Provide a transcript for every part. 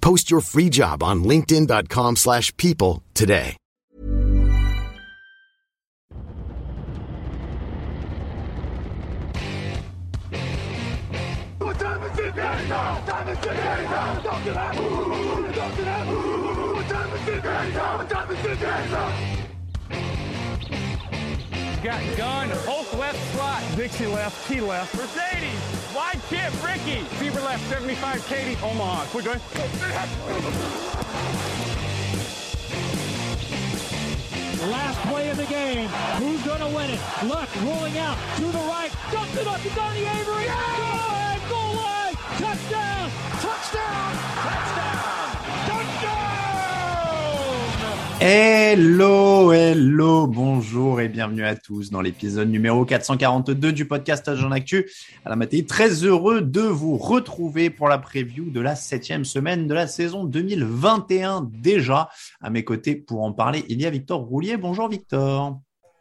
Post your free job on linkedin.com/people slash people today. Got gun, Hulk left slot. Dixie left, T left. Mercedes, wide chip, Ricky. Fever left, 75, Katie, Omaha. Quick, go Last play of the game. Who's going to win it? Luck rolling out to the right. Dumps it up to Donnie Avery. Goal line, goal line. Touchdown, touchdown, touchdown, Hello, hello, bonjour et bienvenue à tous dans l'épisode numéro 442 du podcast Agent Actu. La matinée, très heureux de vous retrouver pour la preview de la septième semaine de la saison 2021 déjà. À mes côtés pour en parler, il y a Victor Roulier. Bonjour Victor.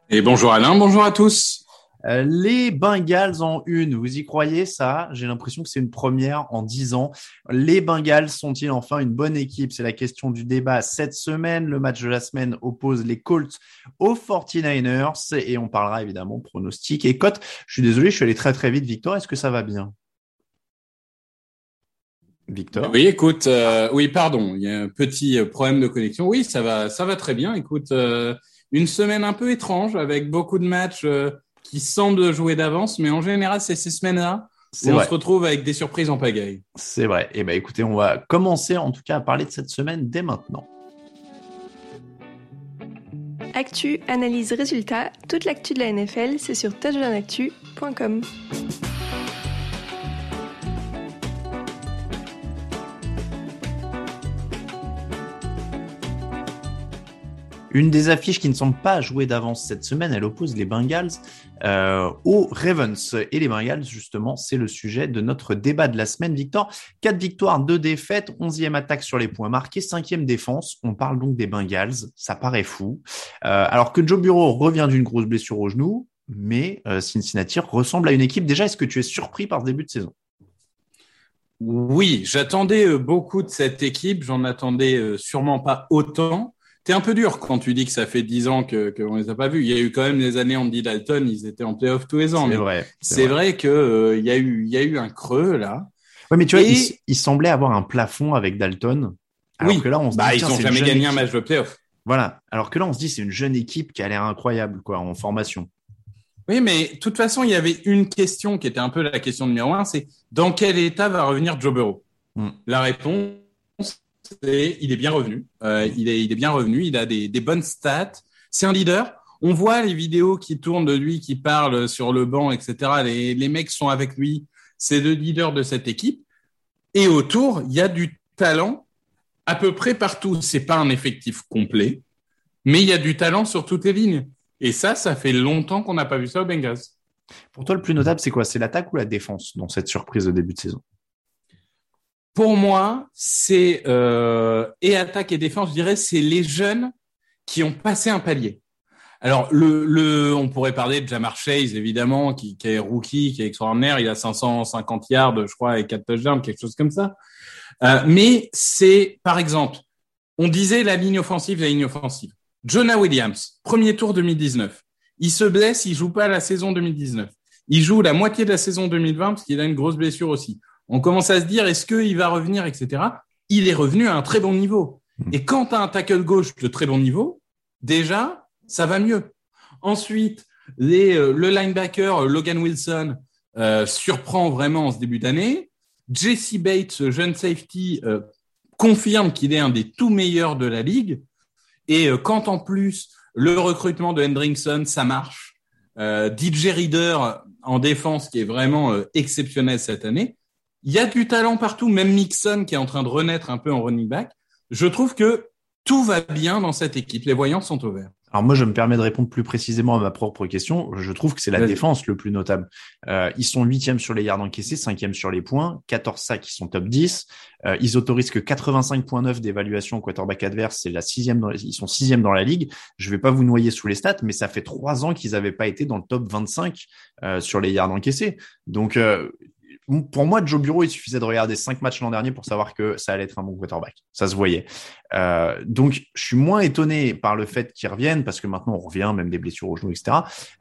Et bonjour Alain, bonjour à tous. Euh, les Bengals en une, vous y croyez ça? J'ai l'impression que c'est une première en dix ans. Les Bengals sont-ils enfin une bonne équipe? C'est la question du débat cette semaine. Le match de la semaine oppose les Colts aux 49ers et on parlera évidemment pronostic et cote. Je suis désolé, je suis allé très très vite. Victor, est-ce que ça va bien? Victor? Oui, écoute, euh, oui, pardon, il y a un petit euh, problème de connexion. Oui, ça va, ça va très bien. Écoute, une semaine un peu étrange avec beaucoup de matchs qui semblent jouer d'avance, mais en général, c'est ces semaines-là où on vrai. se retrouve avec des surprises en pagaille. C'est vrai. Eh ben, écoutez, on va commencer en tout cas à parler de cette semaine dès maintenant. Actu, analyse, résultat, toute l'actu de la NFL, c'est sur touchdownactu.com. Une des affiches qui ne semble pas jouer d'avance cette semaine, elle oppose les Bengals euh, aux Ravens. Et les Bengals, justement, c'est le sujet de notre débat de la semaine. Victor, quatre victoires, deux défaites, onzième attaque sur les points marqués, cinquième défense. On parle donc des Bengals, ça paraît fou. Euh, alors que Joe Bureau revient d'une grosse blessure au genou, mais euh, Cincinnati ressemble à une équipe. Déjà, est-ce que tu es surpris par ce début de saison? Oui, j'attendais euh, beaucoup de cette équipe. J'en attendais sûrement pas autant. T'es un peu dur quand tu dis que ça fait dix ans que qu'on les a pas vus. Il y a eu quand même des années Andy Dalton, ils étaient en playoff tous les ans. C'est vrai. C'est vrai que euh, y a eu il y a eu un creux là. Ouais, mais tu vois, il, il semblait avoir un plafond avec Dalton. Alors oui, que là, on se bah dit, ils tiens, ont c'est une jamais gagné un match de playoff. Voilà. Alors que là, on se dit, c'est une jeune équipe qui a l'air incroyable, quoi, en formation. Oui, mais de toute façon, il y avait une question qui était un peu la question numéro un, c'est dans quel état va revenir Joe Burrow? Hmm. La réponse, il est bien revenu. Euh, il, est, bien revenu, il a des, bonnes stats. C'est un leader. On voit les vidéos qui tournent de lui, qui parlent sur le banc, etc. Les, les mecs sont avec lui. C'est le leader de cette équipe. Et autour, il y a du talent à peu près partout. C'est pas un effectif complet, mais il y a du talent sur toutes les lignes. Et ça, ça fait longtemps qu'on n'a pas vu ça au Bengals. Pour toi, le plus notable, c'est quoi? C'est l'attaque ou la défense dans cette surprise de début de saison? Pour moi, c'est euh, et attaque et défense, je dirais, c'est les jeunes qui ont passé un palier. Alors, on pourrait parler de Jamar Chase, évidemment, qui, qui est rookie, qui est extraordinaire. Il a 550 yards, je crois, et 4 touchdowns, quelque chose comme ça. Euh, mais c'est, par exemple, on disait la ligne offensive, la ligne offensive. Jonah Williams, premier tour 2019. Il se blesse, il joue pas la saison 2019. Il joue la moitié de la saison 2020 parce qu'il a une grosse blessure aussi. On commence à se dire, est-ce qu'il va revenir, etc. Il est revenu à un très bon niveau. Hmm. Et quand tu as un tackle gauche de très bon niveau, déjà, ça va mieux. Ensuite, les, euh, le linebacker euh, Logan Wilson euh, surprend vraiment en ce début d'année. Jesse Bates, jeune safety, euh, confirme qu'il est un des tout meilleurs de la ligue. Et euh, quand en plus le recrutement de Hendrickson, ça marche. Euh, DJ Reader en défense qui est vraiment exceptionnel cette année. Il y a du talent partout, même Mixon qui est en train de renaître un peu en running back. Je trouve que tout va bien dans cette équipe. Les voyants sont au vert. Alors moi, je me permets de répondre plus précisément à ma propre question. Je trouve que c'est la défense le plus notable. Euh, ils sont huitièmes sur les yards encaissés, cinquième sur les points, 14 sacs, ils sont top 10. Euh, ils autorisent que 85.9 d'évaluation au quarterback adverse, c'est la sixième, dans- ils sont sixième dans la ligue. Je vais pas vous noyer sous les stats, mais ça fait trois ans qu'ils n'avaient pas été dans le top 25 euh, sur les yards encaissés. Donc euh, pour moi, Joe Bureau, il suffisait de regarder cinq matchs l'an dernier pour savoir que ça allait être un bon quarterback. Ça se voyait. Euh, donc, je suis moins étonné par le fait qu'ils reviennent parce que maintenant on revient, même des blessures au genou, etc.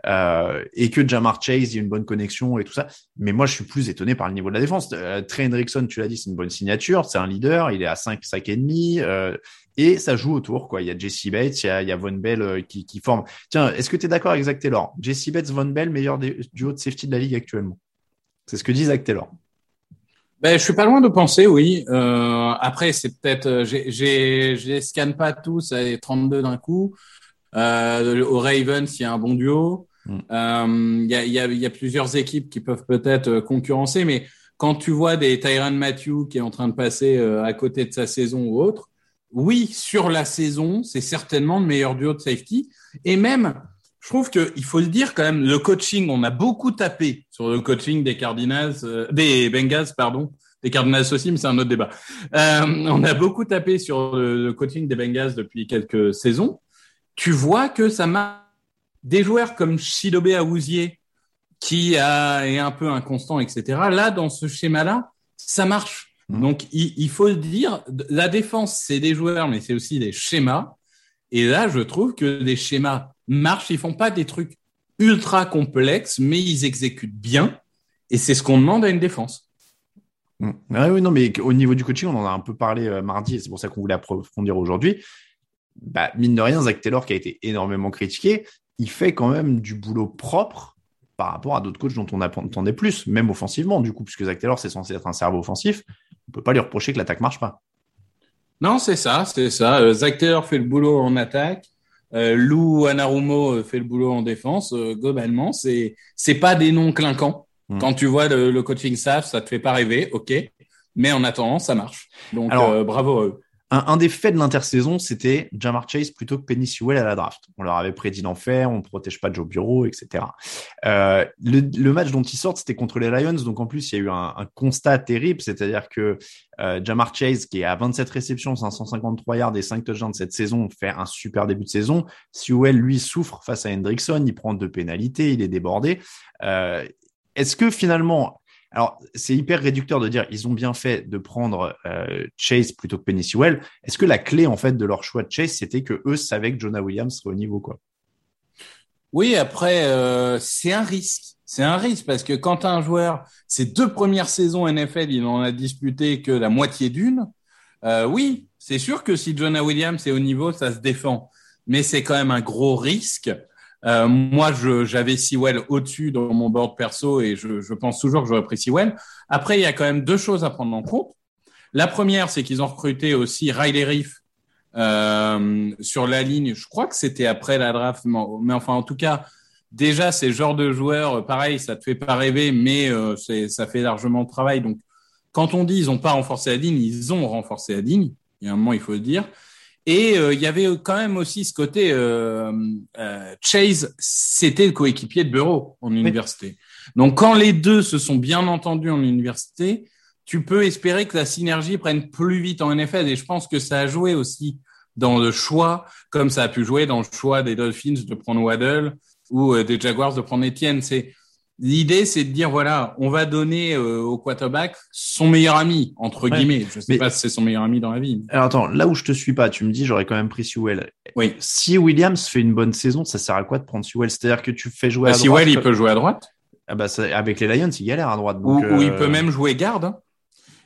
Euh, et que Jamar Chase, il y a une bonne connexion et tout ça. Mais moi, je suis plus étonné par le niveau de la défense. Euh, Trey Hendrickson, tu l'as dit, c'est une bonne signature. C'est un leader. Il est à 5 sacs et demi. Euh, et ça joue autour, quoi. Il y a Jesse Bates, il y a, Von Bell euh, qui, qui forme. Tiens, est-ce que tu es d'accord avec Zach Taylor? Jesse Bates, Von Bell, meilleur duo de safety de la ligue actuellement. C'est ce que dit Zach Taylor. Ben, je suis pas loin de penser, oui. Euh, après, c'est peut-être, euh, j'ai, j'ai, je les scanne pas tous les 32 d'un coup. Euh, au Ravens, il y a un bon duo. Mm. Euh, Il y, a, y, a, y a plusieurs équipes qui peuvent peut-être euh, concurrencer, mais quand tu vois des Tyron Matthew qui est en train de passer à côté de sa saison ou autre, oui, sur la saison, c'est certainement le meilleur duo de safety. Et même, je trouve qu'il faut le dire quand même, le coaching, on a beaucoup tapé sur le coaching des Cardinals, euh, des Bengals, pardon, des Cardinals aussi, mais c'est un autre débat. Euh, on a beaucoup tapé sur le, le coaching des Bengals depuis quelques saisons. Tu vois que ça m'a des joueurs comme Shidobe Awuzie, qui a, est un peu inconstant, etc. Là, dans ce schéma-là, ça marche. Mhm. Donc, il, il faut le dire, la défense, c'est des joueurs, mais c'est aussi des schémas. Et là, je trouve que les schémas marchent. Ils font pas des trucs ultra complexes, mais ils exécutent bien. Et c'est ce qu'on demande à une défense. Mm. Ah oui, non, mais au niveau du coaching, on en a un peu parlé euh, mardi et c'est pour ça qu'on voulait approfondir aujourd'hui. Bah, mine de rien, Zach Taylor, qui a été énormément critiqué, il fait quand même du boulot propre par rapport à d'autres coachs dont on attendait plus, même offensivement, du coup, puisque Zach Taylor, c'est censé être un cerveau offensif. On peut pas lui reprocher que l'attaque marche pas. Non, c'est ça, c'est ça. Euh, Zach Taylor fait le boulot en attaque. Euh, Lou Anarumo euh, fait le boulot en défense. Euh, globalement, c'est c'est pas des noms clinquants. Mm. Quand tu vois le, le coaching staff, ça te fait pas rêver, ok. Mais en attendant, ça marche. Donc Alors- euh, bravo à eux. Un, des faits de l'intersaison, c'était Jamar Chase plutôt que Penny Sewell à la draft. On leur avait prédit d'en faire, on ne protège pas Joe Bureau, etc. Euh, le, match dont ils sortent, c'était contre les Lions, donc en plus, il y a eu un, constat terrible, c'est-à-dire que euh, Jamar Chase, qui est à 27 réceptions, 553 yards et 5 touchdowns cette saison, fait un super début de saison. Sewell, lui, souffre face à Hendrickson, il prend deux pénalités, il est débordé. Euh, Est-ce que finalement, alors, c'est hyper réducteur de dire ils ont bien fait de prendre euh, Chase plutôt que Penny Sewell. Est-ce que la clé en fait de leur choix de Chase, c'était que eux savaient que Jonah Williams serait au niveau quoi? Oui, après, euh, c'est un risque. C'est un risque parce que quand un joueur, ses deux premières saisons NFL, il en a disputé que la moitié d'une. Euh, oui, c'est sûr que si Jonah Williams est au niveau, ça se défend. Mais c'est quand même un gros risque. Euh, moi, j'avais Sewell au-dessus dans mon board perso et je, je pense toujours que j'aurais pris Sewell. Après, il y a quand même deux choses à prendre en compte. La première, c'est qu'ils ont recruté aussi Riley Reef euh, sur la ligne. Je crois que c'était après la draft, mais, enfin, en tout cas, déjà, ces genres de joueurs, euh, pareil, ça te fait pas rêver, mais euh, ça fait largement de travail. Donc, quand on dit ils ont pas renforcé la ligne, ils ont renforcé la ligne. Il y a un moment, il faut le dire. Et euh, il y avait quand même aussi ce côté euh, euh, Chase, c'était le coéquipier de Bureau en université. Donc quand les deux se sont bien entendus en université, tu peux espérer que la synergie prenne plus vite en NFL. Et je pense que ça a joué aussi dans le choix, comme ça a pu jouer dans le choix des Dolphins de prendre Waddle ou des Jaguars de prendre Etienne. C'est L'idée, c'est de dire voilà, on va donner euh, au quarterback son meilleur ami entre Ouais. guillemets. Je sais Mais- pas si c'est son meilleur ami dans la vie. Alors attends, là où je te suis pas, tu me dis j'aurais quand même pris Sewell. Oui. Si Williams fait une bonne saison, ça sert à quoi de prendre Sewell? C'est-à-dire que tu fais jouer Bah, à si droite. Il peut jouer à droite. Ah bah, ça- avec les Lions, il galère à droite. Ou, il euh, peut même jouer garde.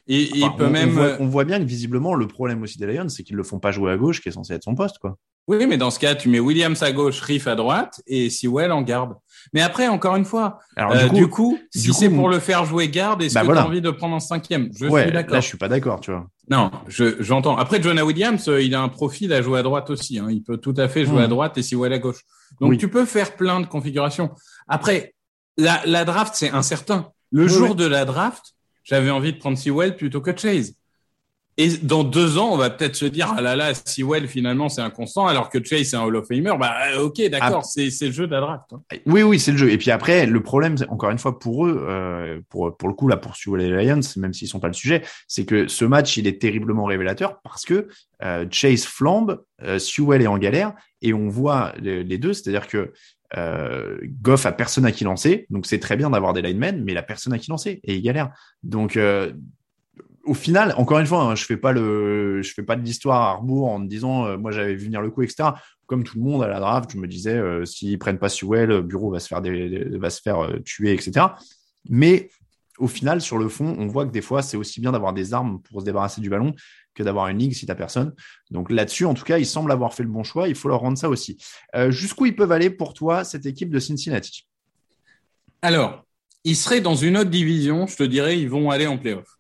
Et, il Enfin, peut on, on même. voit, on voit bien que visiblement, le problème aussi des Lions, c'est qu'ils le font pas jouer à gauche, qui est censé être son poste, quoi. Oui, mais dans ce cas, tu mets Williams à gauche, Riff à droite et Sewell en garde. Mais après, encore une fois, Alors, euh, du coup, si du c'est pour le faire jouer garde, est-ce Bah que voilà. tu as envie de prendre en cinquième? Je ouais, suis d'accord. là, je suis pas d'accord, tu vois. Non, je- j'entends. Après, Jonah Williams, euh, il a un profil à jouer à droite aussi. hein. Il peut tout à fait jouer à droite et Sewell à gauche. Donc, Oui. tu peux faire plein de configurations. Après, la, la draft, c'est incertain. Le Oui, jour oui. de la draft, j'avais envie de prendre Sewell plutôt que Chase. Et dans deux ans, on va peut-être se dire, ah là là, Sewell, finalement, c'est un constant, alors que Chase, c'est un Hall of Famer. Bah, euh, ok, d'accord, Ah. c'est c'est le jeu de la draft. hein. Oui, oui, c'est le jeu. Et puis après, le problème, encore une fois, pour eux, euh, pour, pour le coup, là, pour Sewell et Lions, même s'ils sont pas le sujet, c'est que ce match, il est terriblement révélateur parce que euh, Chase flambe, euh, Sewell est en galère, et on voit les, les deux, c'est-à-dire que euh, Goff a personne à qui lancer, donc c'est très bien d'avoir des linemen, mais il a personne à qui lancer, et il galère. Donc, euh, au final, encore une fois, hein, je fais fais pas de l'histoire à rebours en me disant, euh, moi j'avais vu venir le coup, etc. Comme tout le monde à la draft, je me disais, euh, s'ils prennent pas Sewell, le bureau va se faire, des, euh, tuer, etc. Mais au final, sur le fond, on voit que des fois, c'est aussi bien d'avoir des armes pour se débarrasser du ballon que d'avoir une ligue si t'as personne. Donc là-dessus, en tout cas, ils semblent avoir fait le bon choix. Il faut leur rendre ça aussi. Euh, Jusqu'où ils peuvent aller pour toi, cette équipe de Cincinnati? Alors, ils seraient dans une autre division, je te dirais, ils vont aller en playoff.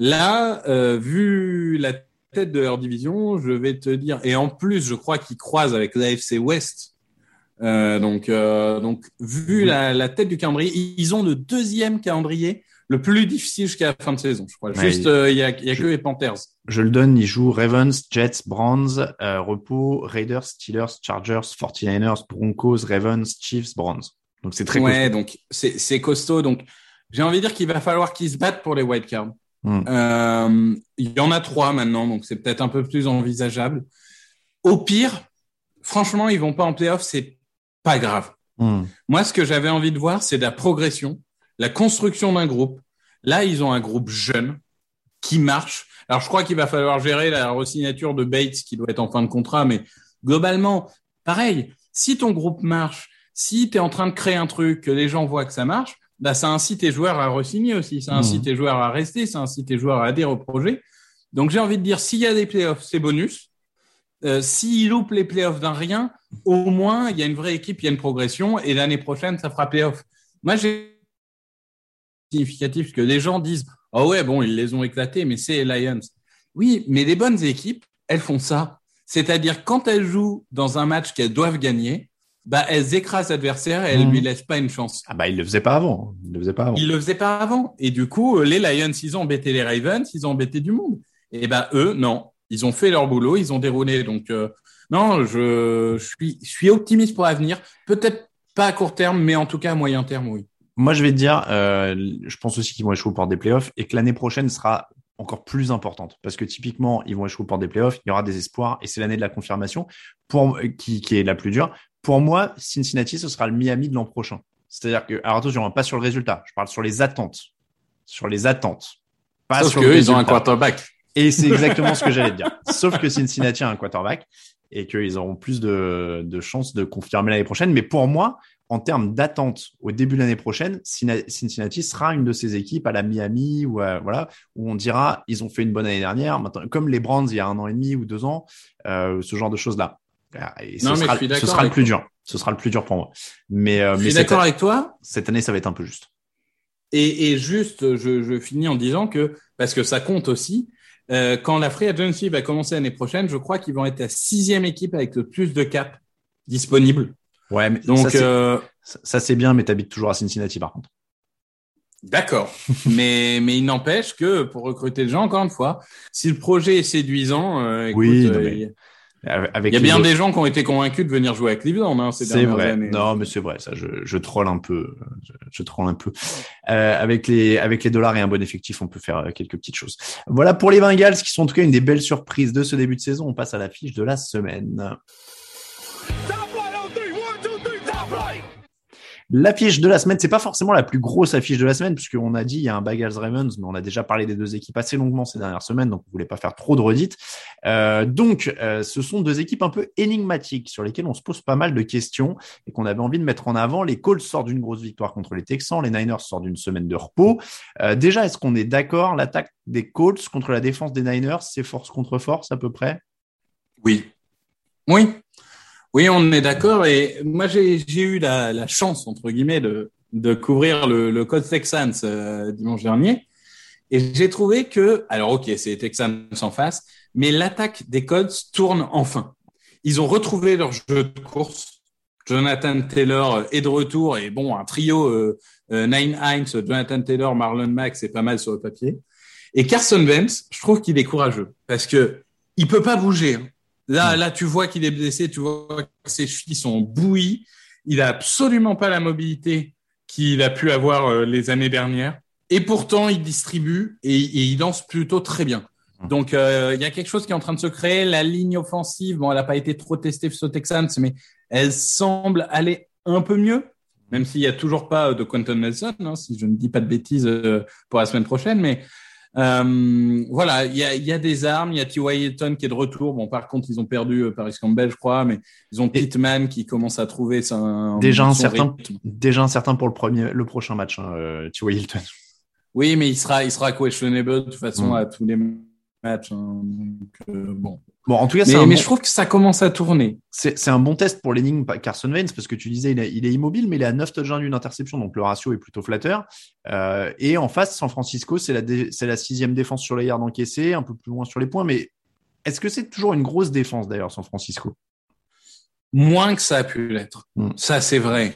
Là, euh, vu la tête de leur division, je vais te dire, et en plus, je crois qu'ils croisent avec l'AFC West. Euh, donc, euh, donc, vu la, la tête du calendrier, ils ont le deuxième calendrier le plus difficile jusqu'à la fin de saison, je crois. Ouais, Juste, il y a, y a je- que les Panthers. Je le donne, ils jouent Ravens, Jets, Browns, repos, Raiders, Steelers, Chargers, 49ers, Broncos, Ravens, Chiefs, Browns. Donc c'est très ouais, costaud. donc c'est c'est costaud. Donc, j'ai envie de dire qu'il va falloir qu'ils se battent pour les wildcards. Hmm. Euh, il y en a trois maintenant, donc c'est peut-être un peu plus envisageable. Au pire, franchement, ils vont pas en playoff, c'est pas grave. Hmm. Moi, ce que j'avais envie de voir, c'est de la progression, la construction d'un groupe. Là, ils ont un groupe jeune qui marche. Alors, je crois qu'il va falloir gérer la resignature de Bates qui doit être en fin de contrat, mais globalement, pareil, si ton groupe marche, si tu es en train de créer un truc, que les gens voient que ça marche, bah, ça incite tes joueurs à re-signer aussi, ça incite Mhm. tes joueurs à rester, ça incite tes joueurs à adhérer au projet. Donc, j'ai envie de dire, s'il y a des playoffs, c'est bonus. Euh, S'ils loupent les playoffs d'un rien, au moins, il y a une vraie équipe, il y a une progression, et l'année prochaine, ça fera playoff. Moi, j'ai significatif que les gens disent, oh ouais, bon, ils les ont éclatés, mais c'est les Lions. Oui, mais les bonnes équipes, elles font ça. C'est-à-dire, quand elles jouent dans un match qu'elles doivent gagner, bah, elles écrasent l'adversaire et elles Mhm. lui laissent pas une chance. Ah bah ils le faisaient pas avant. Ils le faisaient pas avant. Ils le faisaient pas avant. Et du coup, euh, les Lions, ils ont embêté les Ravens, ils ont embêté du monde. Et ben eux, non. Ils ont fait leur boulot, ils ont déroulé. Donc euh, non, je, je suis, je suis optimiste pour l'avenir. Peut-être pas à court terme, mais en tout cas à moyen terme, oui. Moi, je vais te dire, euh, je pense aussi qu'ils vont échouer au port des playoffs et que l'année prochaine sera encore plus importante parce que typiquement, ils vont échouer au port des playoffs, il y aura des espoirs et c'est l'année de la confirmation pour qui, qui est la plus dure. Pour moi, Cincinnati, ce sera le Miami de l'an prochain. C'est-à-dire que, alors attention, pas sur le résultat, je parle sur les attentes, sur les attentes, pas Sauf sur le qu'eux, ils ont un quarterback. Et c'est exactement ce que j'allais te dire. Sauf que Cincinnati a un quarterback et qu'ils auront plus de, de chances de confirmer l'année prochaine. Mais pour moi, en termes d'attente au début de l'année prochaine, Cincinnati sera une de ces équipes à la Miami ou à- voilà où on dira ils ont fait une bonne année dernière. Maintenant, comme les Browns il y a un an et demi ou deux ans, euh, ce genre de choses là. Et ce Non, mais sera, je suis ce sera le plus dur. Ce sera le plus dur pour moi. Mais, euh, Je mais suis d'accord avec toi. cette année, ça va être un peu juste. Et, et juste, je, je finis en disant que, parce que ça compte aussi, euh, quand la Free Agency va commencer l'année prochaine, je crois qu'ils vont être la sixième équipe avec le plus de cap disponible. Ouais, mais Donc, ça, c'est- euh, ça, c'est bien, mais t'habites toujours à Cincinnati par contre. d'accord. mais, mais il n'empêche que pour recruter les gens, encore une fois, si le projet est séduisant, euh, écoute, Oui, non, euh, mais Avec il y a bien autres- des gens qui ont été convaincus de venir jouer à Cleveland hein, ces C'est dernières vrai. années. Non, mais c'est vrai. Ça, je, je troll un peu. Je, je troll un peu. Euh, avec les avec les dollars et un bon effectif, on peut faire euh, quelques petites choses. Voilà pour les Bengals, qui sont en tout cas une des belles surprises de ce début de saison. On passe à la fiche de la semaine. L'affiche de la semaine, c'est pas forcément la plus grosse affiche de la semaine, puisqu'on a dit il y a un Bengals Ravens, mais on a déjà parlé des deux équipes assez longuement ces dernières semaines, donc on voulait pas faire trop de redites. Euh, donc, euh, ce sont deux équipes un peu énigmatiques sur lesquelles on se pose pas mal de questions et qu'on avait envie de mettre en avant. Les Colts sortent d'une grosse victoire contre les Texans, les Niners sortent d'une semaine de repos. Euh, déjà, est-ce qu'on est d'accord? L'attaque des Colts contre la défense des Niners, c'est force contre force à peu près? Oui. Oui. Oui, on est d'accord. Et moi, j'ai eu la, la, chance, entre guillemets, de, de couvrir le, le Colts Texans euh, dimanche dernier. Et j'ai trouvé que, alors ok, c'est Texans en face, mais l'attaque des Colts tourne enfin. Ils ont retrouvé leur jeu de course. Jonathan Taylor est de retour et bon, un trio euh, euh, Nine Hines, Jonathan Taylor, Marlon Mack, c'est pas mal sur le papier. Et Carson Wentz, je trouve qu'il est courageux parce que il peut pas bouger. Hein. Là, là, tu vois qu'il est blessé, tu vois que ses chevilles sont bouillies. Il a absolument pas la mobilité qu'il a pu avoir euh, les années dernières. Et pourtant, il distribue et, et il lance plutôt très bien. Hum. Donc, euh, il y a quelque chose qui est en train de se créer. La ligne offensive, bon, elle n'a pas été trop testée sur Texans, mais elle semble aller un peu mieux, même s'il n'y a toujours pas de Quentin Nelson, hein, si je ne dis pas de bêtises euh, pour la semaine prochaine. Mais euh, voilà, il y a, y a, des armes. Il y a T.Y. Hilton qui est de retour. Bon, par contre, ils ont perdu euh, Paris Campbell, je crois, mais ils ont Pittman qui commence à trouver son, déjà un certain, déjà un certain pour le premier, le prochain match, hein, euh, T.Y. Hilton. Oui, mais il sera, il sera questionable de toute façon mm. à tous les matchs. Hein, donc, euh, bon. Bon, en tout cas, mais, mais je trouve que ça commence à tourner. C'est un bon test pour l'énigme Carson Wentz parce que tu disais il, il, est immobile, mais il à 9 touchdowns d'une interception, donc le ratio est plutôt flatteur. Euh, et en face, San Francisco, c'est la, sixième défense sur les yards encaissés, un peu plus loin sur les points. Mais est-ce que c'est toujours une grosse défense d'ailleurs, San Francisco? Moins que ça a pu l'être. Mm. Ça, c'est vrai.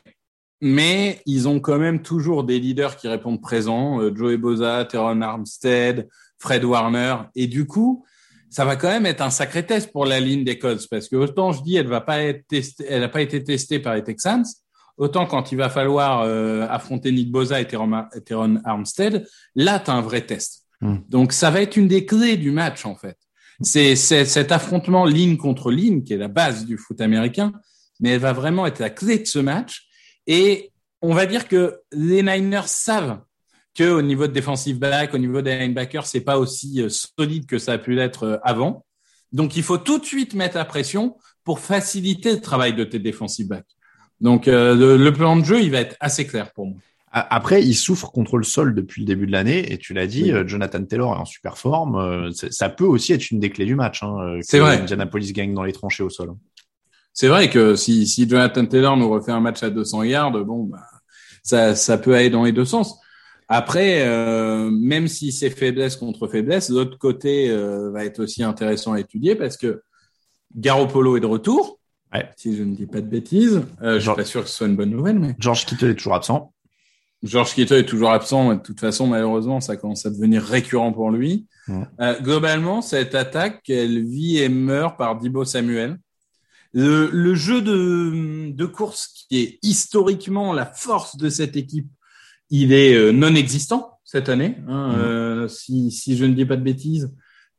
Mais ils ont quand même toujours des leaders qui répondent présents. Euh, Joey Boza, Teron Armstead, Fred Warner. Et du coup, ça va quand même être un sacré test pour la ligne des Colts parce que autant je dis elle va pas être testée, elle n'a pas été testée par les Texans, autant quand il va falloir euh, affronter Nick Bosa et Teron Armstead, là tu as un vrai test. Hmm. Donc ça va être une des clés du match en fait. C'est cet affrontement ligne contre ligne qui est la base du foot américain, mais elle va vraiment être la clé de ce match et on va dire que les Niners savent que au niveau de defensive back, au niveau des linebackers, c'est pas aussi euh, solide que ça a pu l'être euh, avant. Donc, il faut tout de suite mettre la pression pour faciliter le travail de tes defensive backs. Donc, euh, le, plan de jeu, il va être assez clair pour moi. Après, il souffre contre le sol depuis le début de l'année, et tu l'as dit, Jonathan Taylor est en super forme. ça peut aussi être une des clés du match. Hein, c'est vrai. Indianapolis gagne dans les tranchées au sol. C'est vrai que si, si Jonathan Taylor nous refait un match à 200 yards, bon, bah, ça, ça peut aller dans les deux sens. Après, euh, même si c'est faiblesse contre faiblesse, l'autre côté euh, va être aussi intéressant à étudier parce que Garoppolo est de retour. Ouais. Si je ne dis pas de bêtises, euh, je suis pas sûr que ce soit une bonne nouvelle. Mais George Kittle est toujours absent. George Kittle est toujours absent. De toute façon, malheureusement, ça commence à devenir récurrent pour lui. Euh, globalement, cette attaque, elle vit et meurt par Dibo Samuel. Le, le jeu de, de course qui est historiquement la force de cette équipe il est euh, non existant cette année. Hein, mmh. euh, si, si je ne dis pas de bêtises,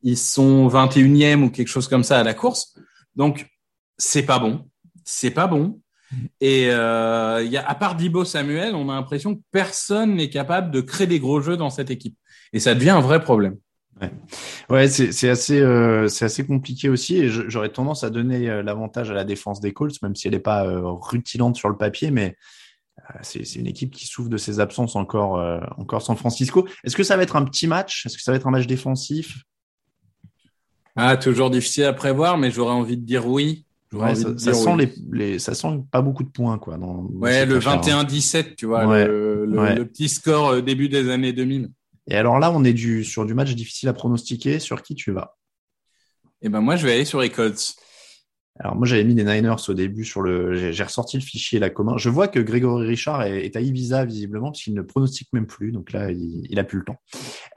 ils sont 21e ou quelque chose comme ça à la course. Donc c'est pas bon, c'est pas bon. Mmh. Et euh, y a, à part Dibo Samuel, on a l'impression que personne n'est capable de créer des gros jeux dans cette équipe. Et ça devient un vrai problème. Ouais, ouais c'est assez, euh, c'est assez compliqué aussi. Et j'aurais tendance à donner l'avantage à la défense des Colts, même si elle n'est pas euh, rutilante sur le papier, mais c'est une équipe qui souffre de ses absences encore, euh, encore San Francisco. Est-ce que ça va être un petit match? Est-ce que ça va être un match défensif? Ah, toujours difficile à prévoir, mais j'aurais envie de dire oui. ça, sent Les, ça sent pas beaucoup de points, quoi. Dans, ouais, le 21-17, tu vois, le, petit score euh, début des années 2000. Et alors là, on est du, sur du match difficile à pronostiquer. Sur qui tu vas? Eh ben moi, je vais aller sur les Colts. Alors moi j'avais mis des Niners au début sur le, j'ai ressorti le fichier la commun. Je vois que Grégory Richard est, à Ibiza visiblement parce qu'il ne pronostique même plus, donc là il, il a plus le temps.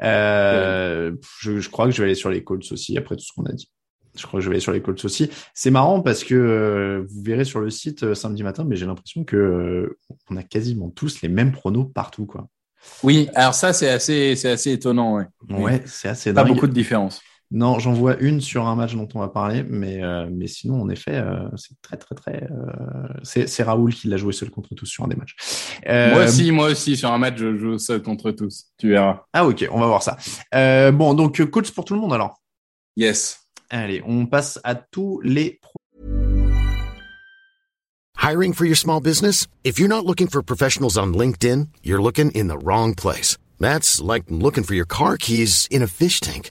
Euh, je, je, crois que je vais aller sur les Colts aussi après tout ce qu'on a dit. Je crois que je vais aller sur les Colts aussi. C'est marrant parce que euh, vous verrez sur le site euh, samedi matin, mais j'ai l'impression que euh, on a quasiment tous les mêmes pronos partout quoi. Oui, alors ça c'est assez c'est assez étonnant ouais. Ouais, c'est assez Pas beaucoup de différence. Non, j'en vois une sur un match dont on va parler, mais, euh, mais sinon, en effet, euh, c'est très, très, très. Euh, c'est Raoul qui l'a joué seul contre tous sur un des matchs. moi aussi, moi aussi, sur un match, je joue seul contre tous. Tu verras. Ah, ok, on va voir ça. bon, donc, coach pour tout le monde alors Yes. Allez, on passe à tous les. Hiring for your small business? If you're not looking for professionals on LinkedIn, you're looking in the wrong place. That's like looking for your car keys in a fish tank.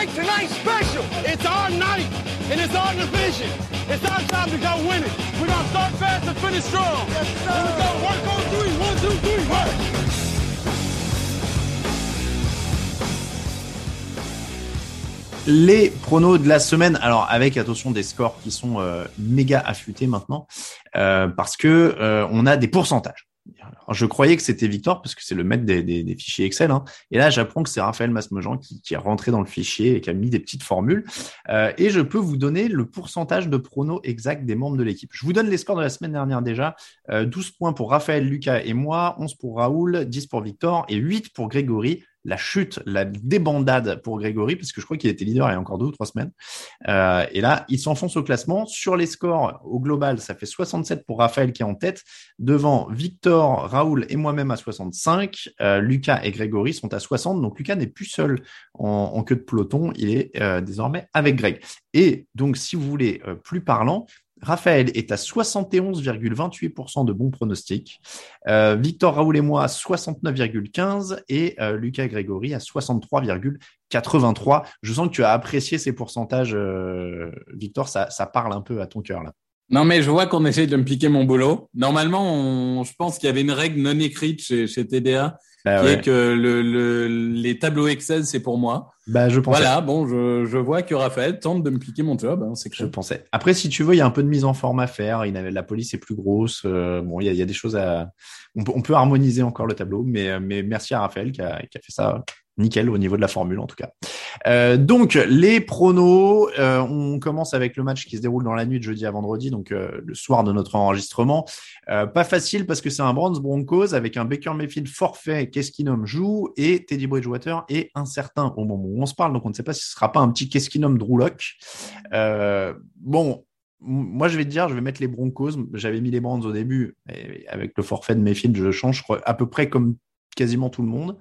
Make tonight special! It's our night, and it's our division. It's our time to go win it. We're gonna start fast and finish strong. Yes, sir. And we gotta work on three. One, two, three, work! Les pronos de la semaine, alors avec attention des scores qui sont euh, méga affûtés maintenant, euh, parce que euh, on a des pourcentages. Je croyais que c'était Victor parce que c'est le maître des, fichiers Excel. Hein. Et là, j'apprends que c'est Raphaël Masmejean qui, qui, est rentré dans le fichier et qui a mis des petites formules. Euh, et je peux vous donner le pourcentage de pronos exact des membres de l'équipe. Je vous donne les scores de la semaine dernière déjà. Euh, 12 points pour Raphaël, Lucas et moi, 11 pour Raoul, 10 pour Victor et 8 pour Grégory la chute, la débandade pour Grégory, parce que je crois qu'il était leader il y a encore deux ou trois semaines. Euh, et là, il s'enfonce au classement. Sur les scores, au global, ça fait 67 pour Raphaël qui est en tête. Devant Victor, Raoul et moi-même à 65. Euh, Lucas et Grégory sont à 60. Donc Lucas n'est plus seul en, queue de peloton. Il est euh, désormais avec Greg. Et donc, si vous voulez euh, plus parlant, Raphaël est à 71,28% de bons pronostics. Euh, Victor, Raoul et moi à 69,15% et euh, Lucas Grégory à 63,83%. Je sens que tu as apprécié ces pourcentages, euh, Victor. Ça, ça, parle un peu à ton cœur là. Non, mais je vois qu'on essaye de me piquer mon boulot. Normalement, on, je pense qu'il y avait une règle non écrite chez, chez TDA bah qui ouais. est que le, le, les tableaux Excel, c'est pour moi. Bah, je pensais. Voilà, bon, je, je vois que Raphaël tente de me piquer mon job. Hein, c'est Je pensais. Après, si tu veux, il y a un peu de mise en forme à faire. Il avait, la police est plus grosse. Euh, bon, il y, a, il y a des choses à. On peut, on peut harmoniser encore le tableau, mais, mais merci à Raphaël qui a, qui a fait ça nickel au niveau de la formule en tout cas. Euh, donc les pronos, euh, on commence avec le match qui se déroule dans la nuit de jeudi à vendredi, donc euh, le soir de notre enregistrement. Pas facile parce que c'est un Browns Broncos avec un Baker Mayfield forfait, Keskinom joue et Teddy Bridgewater est incertain au moment où on se parle, donc on ne sait pas si ce sera pas un petit Keskinom Drew Lock. bon, moi, je vais te dire, je vais mettre les Broncos. J'avais mis les Browns au début. Et avec le forfait de Mayfield, je change à peu près comme quasiment tout le monde.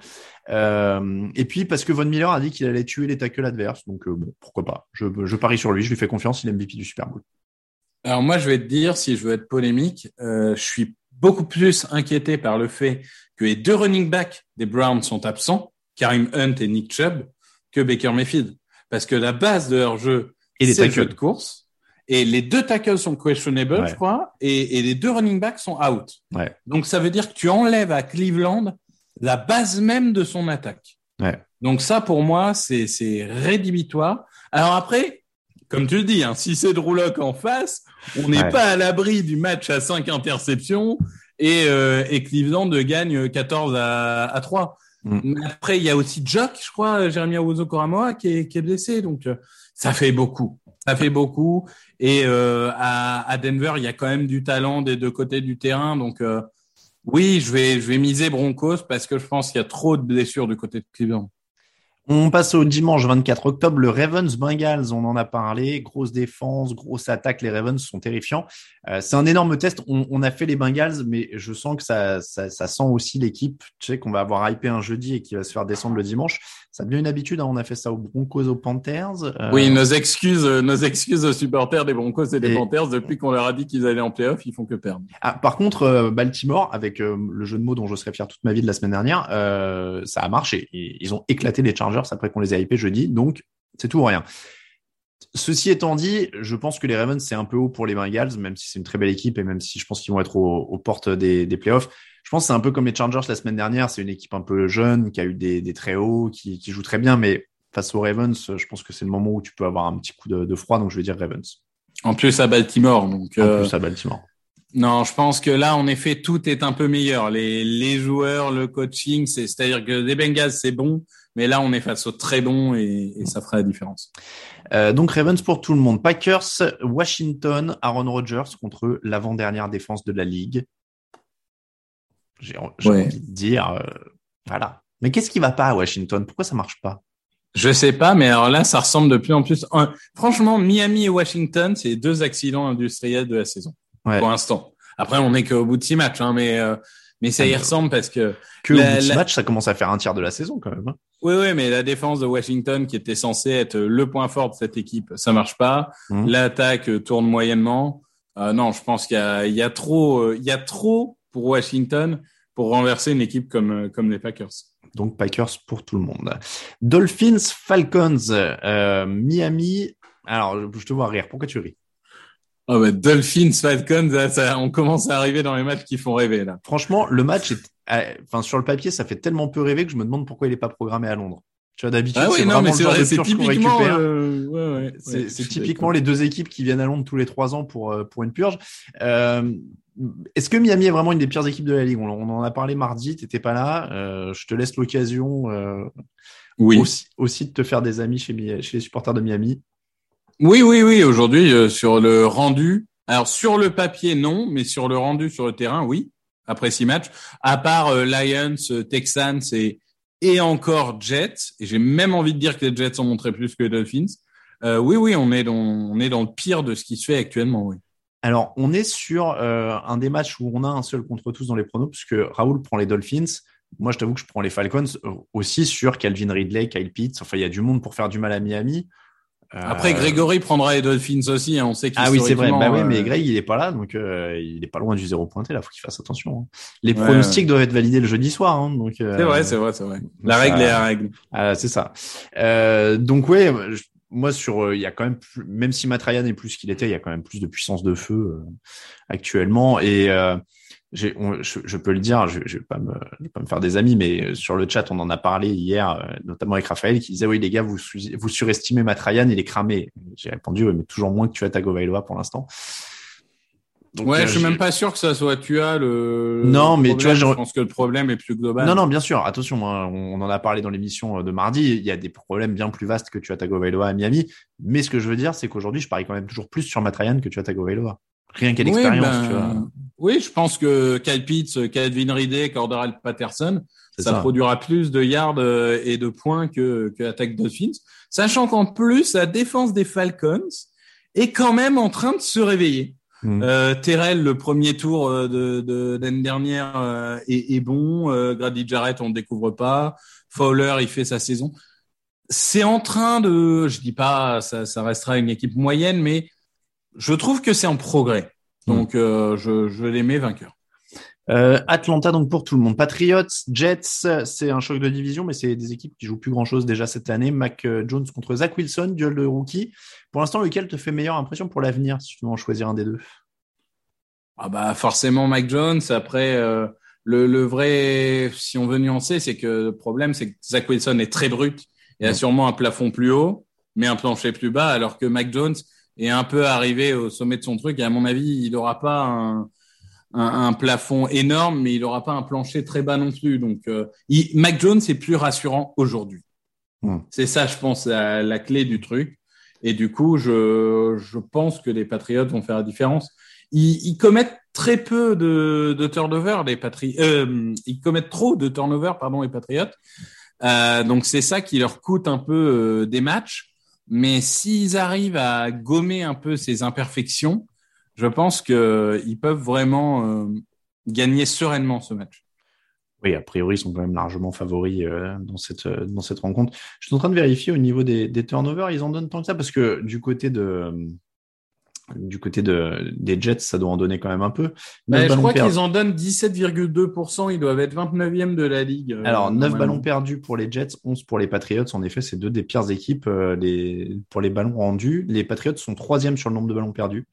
Euh, et puis parce que Von Miller a dit qu'il allait tuer les tackles adverses, donc euh, bon, pourquoi pas. Je, je, parie sur lui, je lui fais confiance, il est MVP du Super Bowl. Alors moi, je vais te dire, si je veux être polémique, euh, je suis beaucoup plus inquiété par le fait que les deux running backs des Browns sont absents, Karim Hunt et Nick Chubb, que Baker Mayfield, parce que la base de leur jeu, c'est le jeu de course. Et les deux tackles sont questionable, ouais. je crois, et, et, les deux running backs sont out. Ouais. Donc ça veut dire que tu enlèves à Cleveland la base même de son attaque. Ouais. Donc ça, pour moi, c'est rédhibitoire. Alors après, comme tu le dis, hein, si c'est Drew Lock en face, on n'est ouais. pas à l'abri du match à 5 interceptions et, euh, et Cleveland gagne 14 à, à 3. Mm. Mais après, il y a aussi Jock, je crois, Jérémy Awuzo Koramoa, qui est, qui est blessé. Donc, euh, ça fait beaucoup. Ça fait beaucoup. Et euh, à, à, Denver, il y a quand même du talent des deux côtés du terrain. Donc, euh, oui, je vais, je miser Broncos parce que je pense qu'il y a trop de blessures du côté de Cleveland. On passe au dimanche 24 octobre, le Ravens Bengals, on en a parlé, grosse défense, grosse attaque, les Ravens sont terrifiants. Euh, c'est un énorme test, on, a fait les Bengals, mais je sens que ça, ça, ça sent aussi l'équipe, tu sais qu'on va avoir hypé un jeudi et qui va se faire descendre le dimanche. Ça devient une habitude, hein. on a fait ça aux Broncos, aux Panthers. Euh... Oui, nos excuses, nos excuses aux supporters des Broncos et des et... Panthers, depuis qu'on leur a dit qu'ils allaient en playoff, ils font que perdre. Ah, par contre, euh, Baltimore, avec euh, le jeu de mots dont je serais fier toute ma vie de la semaine dernière, euh, ça a marché. Ils ont éclaté les Chargers après qu'on les ait hypés jeudi, donc c'est tout ou rien. Ceci étant dit, je pense que les Ravens, c'est un peu haut pour les Bengals, même si c'est une très belle équipe et même si je pense qu'ils vont être aux, aux portes des, des, playoffs. Je pense que c'est un peu comme les Chargers la semaine dernière. C'est une équipe un peu jeune, qui a eu des, des très hauts, qui, qui, joue très bien, mais face aux Ravens, je pense que c'est le moment où tu peux avoir un petit coup de, froid, donc je vais dire Ravens. En plus à Baltimore, donc. En plus à Baltimore. Non, je pense que là, en effet, tout est un peu meilleur. Les, les joueurs, le coaching, c'est, c'est-à-dire que des Bengals, c'est bon, mais là, on est face au très bon et, et ça fera la différence. Euh, donc Ravens pour tout le monde. Packers, Washington, Aaron Rodgers contre l'avant-dernière défense de la ligue. J'ai, envie de dire, euh, voilà. Mais qu'est-ce qui va pas à Washington? Pourquoi ça marche pas? Je sais pas, mais alors là, ça ressemble de plus en plus. Franchement, Miami et Washington, c'est deux accidents industriels de la saison pour l'instant. Après, on n'est qu'au bout de six matchs, hein, mais euh, mais ça y ressemble parce que que au bout de six matchs, ça commence à faire un tiers de la saison quand même. Hein. Oui, oui, mais la défense de Washington, qui était censée être le point fort de cette équipe, ça marche pas. Mmh. L'attaque tourne moyennement. Euh, non, je pense qu'il y a, il y a trop, euh, il y a trop pour Washington pour renverser une équipe comme comme les Packers. Donc Packers pour tout le monde. Dolphins, Falcons, euh, Miami. Alors, je te vois rire. Pourquoi tu ris? Oh bah, Dolphins, Falcons, on commence à arriver dans les matchs qui font rêver là. Franchement, le match, est, euh, enfin sur le papier, ça fait tellement peu rêver que je me demande pourquoi il est pas programmé à Londres. Tu vois, d'habitude, ah c'est vraiment le genre de purge qu'on récupère. Euh, ouais, ouais, c'est typiquement les deux équipes qui viennent à Londres tous les trois ans pour euh, pour une purge. Euh, Est-ce que Miami est vraiment une des pires équipes de la ligue? On, en a parlé mardi, t'étais pas là. Euh, je te laisse l'occasion oui. aussi, aussi de te faire des amis chez, chez les supporters de Miami. Oui, oui, oui. Aujourd'hui, sur le rendu, alors sur le papier, non, mais sur le rendu sur le terrain, oui. Après six matchs, à part Lions, Texans et et encore Jets, et j'ai même envie de dire que les Jets ont montré plus que les Dolphins. oui, oui, on est dans on est dans le pire de ce qui se fait actuellement, oui. Alors, on est sur un des matchs où on a un seul contre tous dans les pronos, puisque Raoul prend les Dolphins. Moi, je t'avoue que je prends les Falcons aussi sur Calvin Ridley, Kyle Pitts. Enfin, il y a du monde pour faire du mal à Miami. Après, Grégory prendra les Dolphins aussi. Hein. On sait qu'il Ah oui, c'est vrai. Bah oui, mais euh, Greg, il est pas là, donc euh, il est pas loin du zéro pointé. Là, faut qu'il fasse attention. Hein. Les pronostics doivent être validés le jeudi soir. Hein, donc. Euh, c'est vrai, c'est vrai, c'est vrai. La règle est la règle. Ah, c'est ça. donc ouais, moi sur, il y a quand même, plus, même si Matrayan est plus qu'il était, il y a quand même plus de puissance de feu actuellement et je, je, peux le dire, je, je vais pas me, je vais pas me faire des amis, mais euh, sur le chat, on en a parlé hier, euh, notamment avec Raphaël, qui disait oui les gars, vous, vous surestimez Matrayan, il est cramé. J'ai répondu oui, mais toujours moins que tu as Tagovailoa pour l'instant. Donc, ouais, euh, je suis même pas sûr que ça soit tu as le. Non, mais tu vois, je pense que le problème est plus global. Non, non, bien sûr. Attention, on en a parlé dans l'émission de mardi. Il y a des problèmes bien plus vastes que tu as Tagovailoa à Miami. Mais ce que je veux dire, c'est qu'aujourd'hui, je parie quand même toujours plus sur Matrayan que tu as Tagovailoa. Rien qu'à l'expérience, oui, ben, tu vois. Oui, je pense que Kyle Pitts, Calvin Ridley, Cordarel Patterson, ça, produira plus de yards euh, et de points que, que l'attaque Dolphins. Sachant qu'en plus, la défense des Falcons est quand même en train de se réveiller. Hmm. Euh, Terrell, le premier tour euh, de, l'année dernière euh, est, est, bon. Euh, Grady Jarrett, on ne découvre pas. Fowler, il fait sa saison. C'est en train de, je dis pas, ça, ça restera une équipe moyenne, mais je trouve que c'est en progrès. Donc, euh, je, je les mets vainqueurs. Euh, Atlanta, donc pour tout le monde. Patriots, Jets, c'est un choc de division, mais c'est des équipes qui jouent plus grand chose déjà cette année. Mac euh, Jones contre Zach Wilson, duel de rookie. Pour l'instant, lequel te fait meilleure impression pour l'avenir, si tu veux en choisir un des deux? Ah bah forcément Mac Jones. Après, euh, le, le, vrai, si on veut nuancer, c'est que le problème, c'est que Zach Wilson est très brut et a sûrement un plafond plus haut, mais un plancher plus bas, alors que Mac Jones, est un peu arrivé au sommet de son truc. Et à mon avis, il n'aura pas un, un, plafond énorme, mais il n'aura pas un plancher très bas non plus. Donc, euh, Mac Jones est plus rassurant aujourd'hui. Hmm. C'est ça, je pense, la, la, clé du truc. Et du coup, je, je pense que les Patriotes vont faire la différence. Ils, ils commettent très peu de, de turnover, les Patriotes. Euh, ils commettent trop de turnover, pardon, les Patriotes. Euh, donc c'est ça qui leur coûte un peu des matchs. Mais s'ils arrivent à gommer un peu ces imperfections, je pense qu'ils peuvent vraiment euh, gagner sereinement ce match. Oui, a priori, ils sont quand même largement favoris euh, dans cette euh, dans cette rencontre. Je suis en train de vérifier au niveau des, des turnovers, ils en donnent tant que ça parce que du côté de du côté de, des Jets, ça doit en donner quand même un peu. je crois qu'ils en donnent 17,2%. Ils doivent être 29e de la ligue. Euh, Alors, 9 ballons perdus pour les Jets, 11 pour les Patriots. En effet, c'est deux des pires équipes euh, les, pour les ballons rendus. Les Patriots sont troisième sur le nombre de ballons perdus.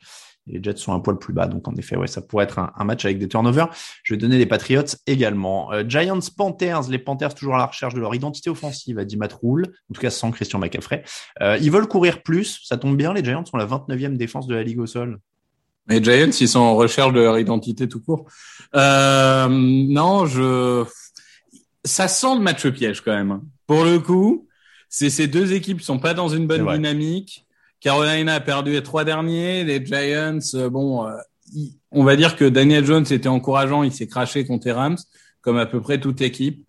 Les Jets sont un poil plus bas. Donc, en effet, ouais, ça pourrait être un, match avec des turnovers. Je vais donner les Patriots également. Euh, Giants Panthers, les Panthers toujours à la recherche de leur identité offensive, a dit Matt Rule, en tout cas sans Christian McCaffrey. Euh, ils veulent courir plus. Ça tombe bien, les Giants sont la 29e défense de la ligue au sol. Les Giants, ils sont en recherche de leur identité tout court. Euh, non, je, ça sent le match piège quand même. Pour le coup, c'est ces deux équipes sont pas dans une bonne dynamique. Carolina a perdu les trois derniers. Les Giants, euh, bon, euh, on va dire que Daniel Jones était encourageant. Il s'est craché contre les Rams, comme à peu près toute équipe.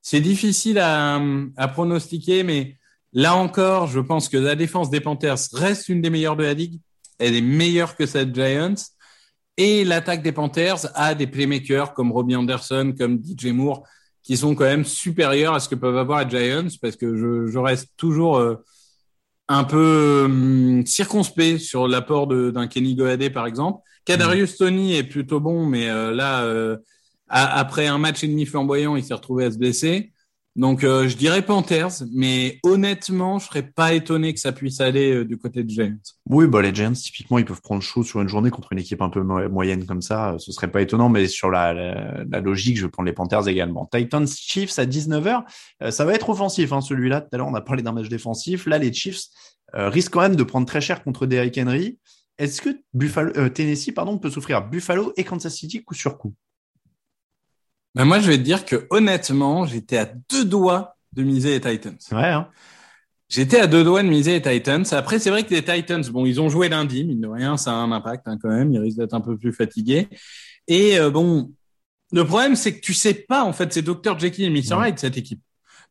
C'est difficile à, à pronostiquer, mais là encore, je pense que la défense des Panthers reste une des meilleures de la ligue elle est meilleure que cette Giants. Et l'attaque des Panthers a des playmakers comme Robbie Anderson, comme DJ Moore, qui sont quand même supérieurs à ce que peuvent avoir les Giants, parce que je, reste toujours euh, un peu hum, circonspect sur l'apport d'un Kenny Goadé, par exemple. Kadarius Tony est plutôt bon, mais euh, là, euh, après un match et demi flamboyant, il s'est retrouvé à se blesser. Donc, euh, je dirais Panthers, mais honnêtement, je serais pas étonné que ça puisse aller euh, du côté de Giants. Oui, bah, les Giants, typiquement, ils peuvent prendre chaud sur une journée contre une équipe un peu moyenne comme ça. Ce serait pas étonnant, mais sur la, logique, je vais prendre les Panthers également. Titans Chiefs à 19h. Euh, ça va être offensif, hein, celui-là. Tout à l'heure, on a parlé d'un match défensif. Là, les Chiefs risquent quand même de prendre très cher contre Derrick Henry. Est-ce que Tennessee pardon, peut souffrir Buffalo et Kansas City coup sur coup? Ben moi, je vais te dire que honnêtement, j'étais à deux doigts de miser les Titans. Ouais. Hein. J'étais à deux doigts de miser les Titans. Après, c'est vrai que les Titans, bon, ils ont joué lundi, mine de rien, ça a un impact hein, quand même. Ils risquent d'être un peu plus fatigués. Et euh, bon, le problème, c'est que tu sais pas, en fait, c'est Dr. Jekyll et Mr. Hyde, cette équipe.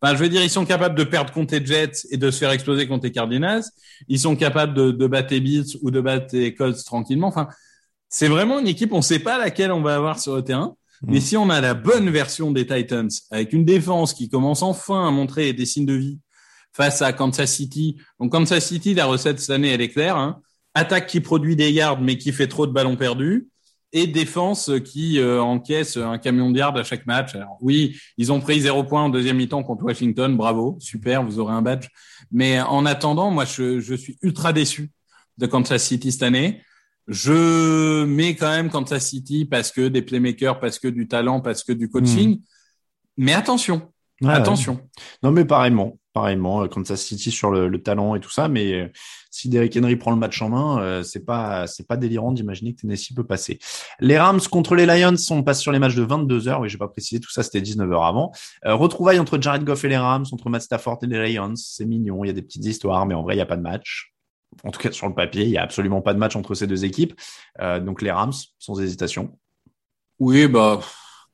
Enfin, je veux dire, ils sont capables de perdre contre les Jets et de se faire exploser contre les Cardinals. Ils sont capables de, de battre les Bills ou de battre les Colts tranquillement. Enfin, c'est vraiment une équipe, on sait pas laquelle on va avoir sur le terrain. Mais mm. si on a la bonne version des Titans, avec une défense qui commence enfin à montrer des signes de vie face à Kansas City. Donc Kansas City, la recette cette année, elle est claire. Hein. Attaque qui produit des yards mais qui fait trop de ballons perdus. Et défense qui euh, encaisse un camion de yards à chaque match. Alors oui, ils ont pris zéro point en deuxième mi-temps contre Washington. Bravo, super, vous aurez un badge. Mais en attendant, moi, je, je suis ultra déçu de Kansas City cette année. Je mets quand même Kansas City parce que des playmakers, parce que du talent, parce que du coaching. Hmm. Mais attention, attention. Non, mais pareillement, pareillement, euh, Kansas City sur le, talent et tout ça. Mais euh, si Derrick Henry prend le match en main, euh, c'est pas c'est pas délirant d'imaginer que Tennessee peut passer. Les Rams contre les Lions, on passe sur les matchs de 22 h Oui, j'ai pas précisé tout ça, c'était 19 h avant. retrouvailles entre Jared Goff et les Rams, entre Matt Stafford et les Lions. C'est mignon, il y a des petites histoires, mais en vrai, il y a pas de match en tout cas sur le papier, il n'y a absolument pas de match entre ces deux équipes. Euh, donc les Rams, sans hésitation. Oui, bah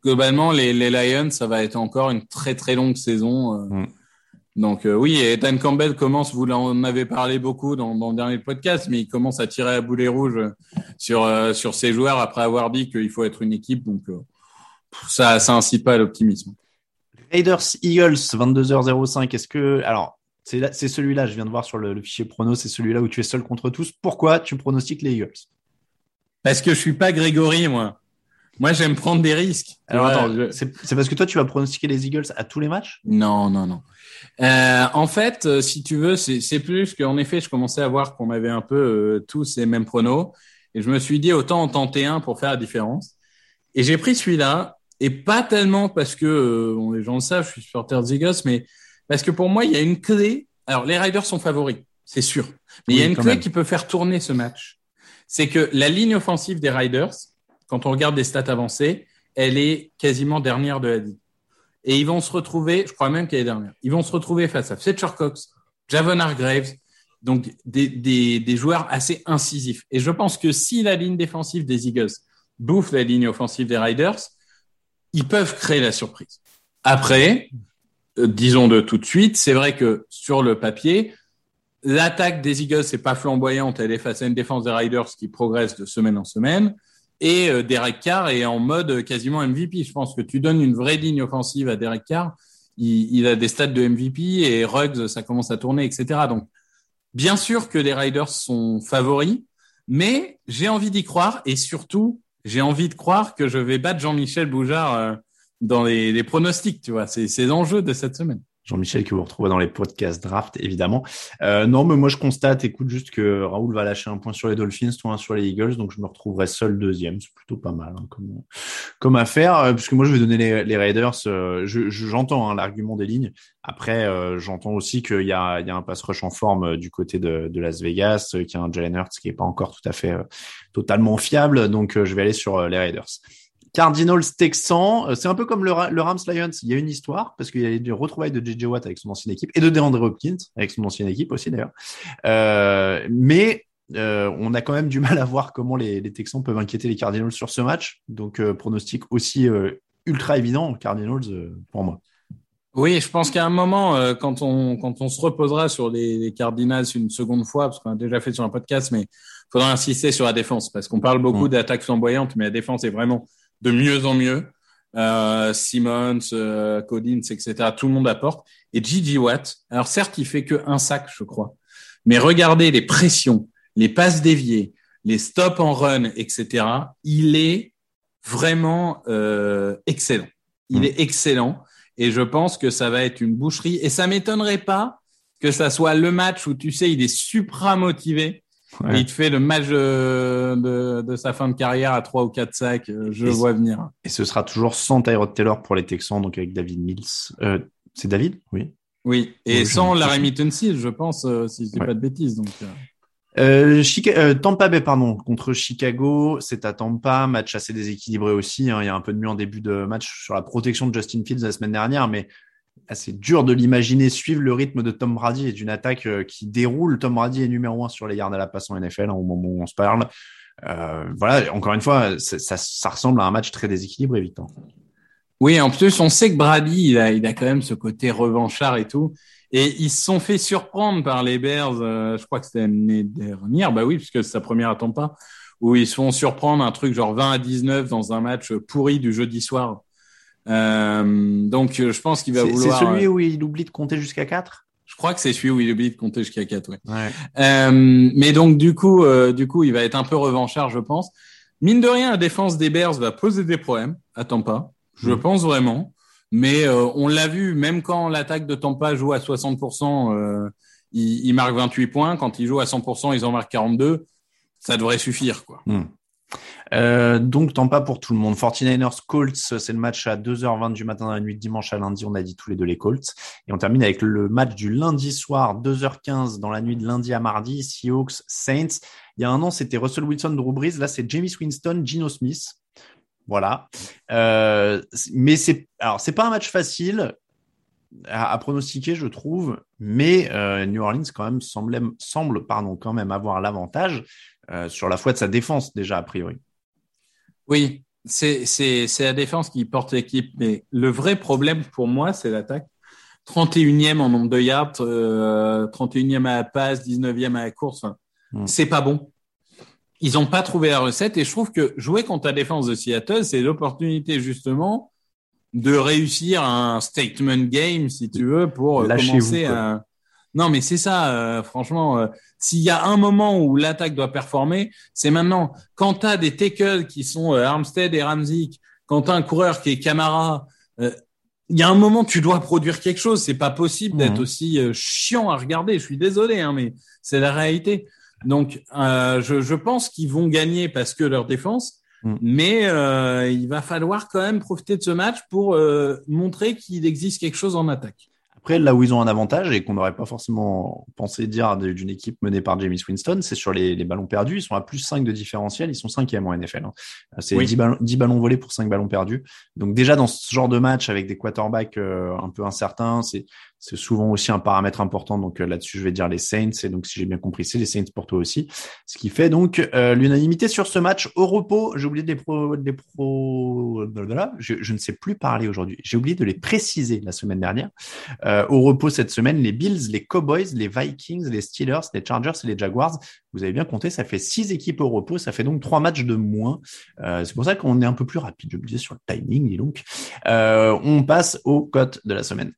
globalement, les, Lions, ça va être encore une très très longue saison. Euh. Mm. Donc euh, oui, et Dan Campbell commence, vous en avez parlé beaucoup dans, dans, le dernier podcast, mais il commence à tirer à boulet rouge sur sur ses joueurs après avoir dit qu'il faut être une équipe. Donc ça, ça incite pas à l'optimisme. Raiders Eagles 22h05. Est-ce que alors c'est celui-là, je viens de voir sur le, fichier prono, c'est celui-là où tu es seul contre tous. Pourquoi tu pronostiques les Eagles? Parce que je suis pas Grégory, moi. Moi, j'aime prendre des risques. Alors attends, c'est parce que toi, tu vas pronostiquer les Eagles à tous les matchs? Non, non, non. Euh, en fait, euh, si tu veux, c'est plus qu'en effet, je commençais à voir qu'on avait un peu euh, tous les mêmes pronos. Et je me suis dit, autant en tenter un pour faire la différence. Et j'ai pris celui-là. Et pas tellement parce que, bon, les gens le savent, je suis supporter des Eagles, mais parce que pour moi, il y a une clé. Alors, les Riders sont favoris, c'est sûr. Mais il y a une clé qui peut faire tourner ce match. C'est que la ligne offensive des Riders, quand on regarde des stats avancées, elle est quasiment dernière de la ligue. Et ils vont se retrouver, je crois même qu'elle est dernière, ils vont se retrouver face à Fletcher Cox, Javon Hargraves, donc des, des, des joueurs assez incisifs. Et je pense que si la ligne défensive des Eagles bouffe la ligne offensive des Riders, ils peuvent créer la surprise. Après, euh, disons de tout de suite, c'est vrai que sur le papier, l'attaque des Eagles n'est pas flamboyante, elle est face à une défense des Riders qui progresse de semaine en semaine. Et euh, Derek Carr est en mode quasiment MVP. Je pense que tu donnes une vraie ligne offensive à Derek Carr, il, a des stats de MVP et Ruggs, ça commence à tourner, etc. Donc, bien sûr que les Riders sont favoris, mais j'ai envie d'y croire et surtout, j'ai envie de croire que je vais battre Jean-Michel Boujard euh, dans les, pronostics, tu vois. C'est l'enjeu de cette semaine. Jean-Michel que vous retrouvez dans les podcasts draft, évidemment. Euh, non, mais moi je constate, écoute, juste que Raoul va lâcher un point sur les Dolphins, toi un sur les Eagles, donc je me retrouverai seul deuxième. C'est plutôt pas mal hein, comme, comme affaire, euh, puisque moi je vais donner les, les Raiders. Euh, j'entends hein, l'argument des lignes. Après, euh, j'entends aussi qu'il y a, y a un pass rush en forme euh, du côté de, de Las Vegas, qu'il y a un Jalen Hurts qui est pas encore tout à fait totalement fiable, donc je vais aller sur les Raiders. Cardinals Texans, euh, c'est un peu comme le, Rams Lions. Il y a une histoire parce qu'il y a des retrouvailles de JJ Watt avec son ancienne équipe et de DeAndre Hopkins avec son ancienne équipe aussi d'ailleurs. Euh, mais euh, on a quand même du mal à voir comment les, Texans peuvent inquiéter les Cardinals sur ce match. Donc pronostic aussi ultra évident Cardinals pour moi. Oui, je pense qu'à un moment, quand on quand on se reposera sur les, Cardinals une seconde fois, parce qu'on a déjà fait sur un podcast, mais il faudra insister sur la défense parce qu'on parle beaucoup mm. d'attaques flamboyantes, mais la défense est vraiment de mieux en mieux. Euh, Simmons, euh, Codins, etc. Tout le monde apporte. Et Gigi Watt, alors certes, il fait que un sac, je crois. Mais regardez les pressions, les passes déviées, les stops en run, etc. Il est vraiment euh, excellent. Il mm. est excellent. Et je pense que ça va être une boucherie. Et ça m'étonnerait pas que ça soit le match où tu sais, il est supra motivé il te fait le match de, de, sa fin de carrière à 3 ou 4 sacs. Euh, je vois venir. Et ce sera toujours sans Tyrod Taylor pour les Texans, donc avec David Mills. Euh, c'est David? Oui. Oui, et sans Larry Tunsil, je pense, euh, si je dis pas de bêtises. Donc, euh, Tampa Bay, pardon, contre Chicago, c'est à Tampa, match assez déséquilibré aussi. Hein. Il y a un peu de mieux en début de match sur la protection de Justin Fields la semaine dernière, mais c'est dur de l'imaginer suivre le rythme de Tom Brady et d'une attaque euh, qui déroule. Tom Brady est numéro un sur les yards à la passe en NFL hein, au moment où on se parle. Euh, voilà, encore une fois, ça, ça, ressemble à un match très déséquilibré, Victor. Oui, en plus, on sait que Brady, il a, il a quand même ce côté revanchard et tout. Et ils se sont fait surprendre par les Bears, euh, je crois que c'était l'année dernière, bah oui, puisque c'est sa première à Tampa, où ils se font surprendre un truc genre 20 à 19 dans un match pourri du jeudi soir. Euh, donc, je pense qu'il va vouloir. C'est celui euh, où il oublie de compter jusqu'à 4 Je crois que c'est celui où il oublie de compter jusqu'à 4, ouais. ouais. Euh, mais donc, du coup, euh, du coup, il va être un peu revanchard, je pense. Mine de rien, la défense des Bears va poser des problèmes à Tampa. Je mm. pense vraiment. Mais euh, on l'a vu, même quand l'attaque de Tampa joue à 60%, euh, il, il, marque 28 points. Quand il joue à 100%, ils en marquent 42. Ça devrait suffire, quoi. Mm. Euh, donc, tant pas pour tout le monde. 49ers Colts, c'est le match à 2h20 du matin dans la nuit dimanche à lundi. On a dit tous les deux les Colts. Et on termine avec le match du lundi soir, 2h15 dans la nuit de lundi à mardi, Seahawks Saints. Il y a un an, c'était Russell Wilson, Drew Brees. Là, c'est James Winston, Gino Smith. Voilà. Euh, mais c'est alors c'est pas un match facile à, pronostiquer, je trouve. Mais euh, New Orleans quand même semble, semble pardon quand même avoir l'avantage euh, sur la foi de sa défense déjà a priori. Oui, c'est la défense qui porte l'équipe, mais le vrai problème pour moi, c'est l'attaque. 31e en nombre de yards, euh, 31e à la passe, 19e à la course. Hmm. C'est pas bon. Ils n'ont pas trouvé la recette et je trouve que jouer contre la défense de Seattle, c'est l'opportunité justement de réussir un statement game, si tu veux, pour commencer à, non, mais c'est ça, euh, franchement. Euh, s'il y a un moment où l'attaque doit performer, c'est maintenant. Quand tu as des tackles qui sont euh, Armstead et Ramzik, quand tu as un coureur qui est Camara, il y a un moment tu dois produire quelque chose. C'est pas possible d'être mmh. aussi chiant à regarder. Je suis désolé, hein, mais c'est la réalité. Donc, je, je, pense qu'ils vont gagner parce que leur défense. Mmh. Mais il va falloir quand même profiter de ce match pour montrer qu'il existe quelque chose en attaque. Après, là où ils ont un avantage et qu'on n'aurait pas forcément pensé dire d'une équipe menée par James Winston, c'est sur les, ballons perdus. Ils sont à plus 5 de différentiel. Ils sont cinquième en NFL. Hein. C'est 10, ballons, volés pour 5 ballons perdus. Donc déjà, dans ce genre de match avec des quarterbacks euh, un peu incertains, c'est c'est souvent aussi un paramètre important. Donc euh, là-dessus, je vais dire les Saints. Et donc, si j'ai bien compris, c'est les Saints pour toi aussi. Ce qui fait donc euh, l'unanimité sur ce match au repos. J'ai oublié de les pro, les pro, je, je, ne sais plus parler aujourd'hui. J'ai oublié de les préciser la semaine dernière. Euh, au repos cette semaine, les Bills, les Cowboys, les Vikings, les Steelers, les Chargers et les Jaguars. Vous avez bien compté, ça fait six équipes au repos. Ça fait donc trois matchs de moins. C'est pour ça qu'on est un peu plus rapide. Je me disais sur le timing, dis donc. On passe aux cotes de la semaine.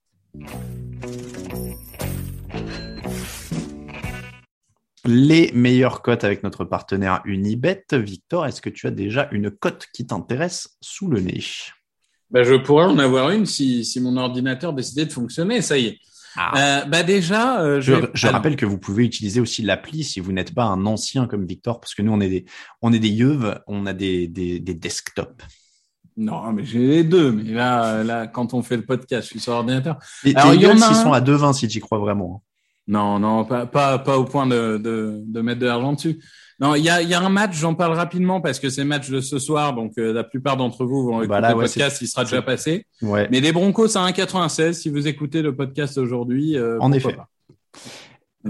Les meilleures cotes avec notre partenaire Unibet. Victor, est-ce que tu as déjà une cote qui t'intéresse sous le nez? Bah, je pourrais en avoir une si, si mon ordinateur décidait de fonctionner. Ça y est. Ah. Euh, bah déjà, euh, Je, vais- je Alors, rappelle que vous pouvez utiliser aussi l'appli si vous n'êtes pas un ancien comme Victor, parce que nous on est des, on est des yeuves, on a des, des, des desktops. Non, mais j'ai les deux. Mais là, là, quand on fait le podcast, je suis sur ordinateur. Et Alors, tes il y en Eagles, a ils sont à 2,20 si tu y crois vraiment. Non, non, pas, pas, pas au point de, de, de mettre de l'argent dessus. Non, il y a, il y a un match, j'en parle rapidement parce que c'est le match de ce soir, donc euh, la plupart d'entre vous vont écouter Bah là, le ouais, podcast, il sera déjà passé. Ouais. Mais les Broncos à 1,96, si vous écoutez le podcast aujourd'hui, euh, En effet. pas.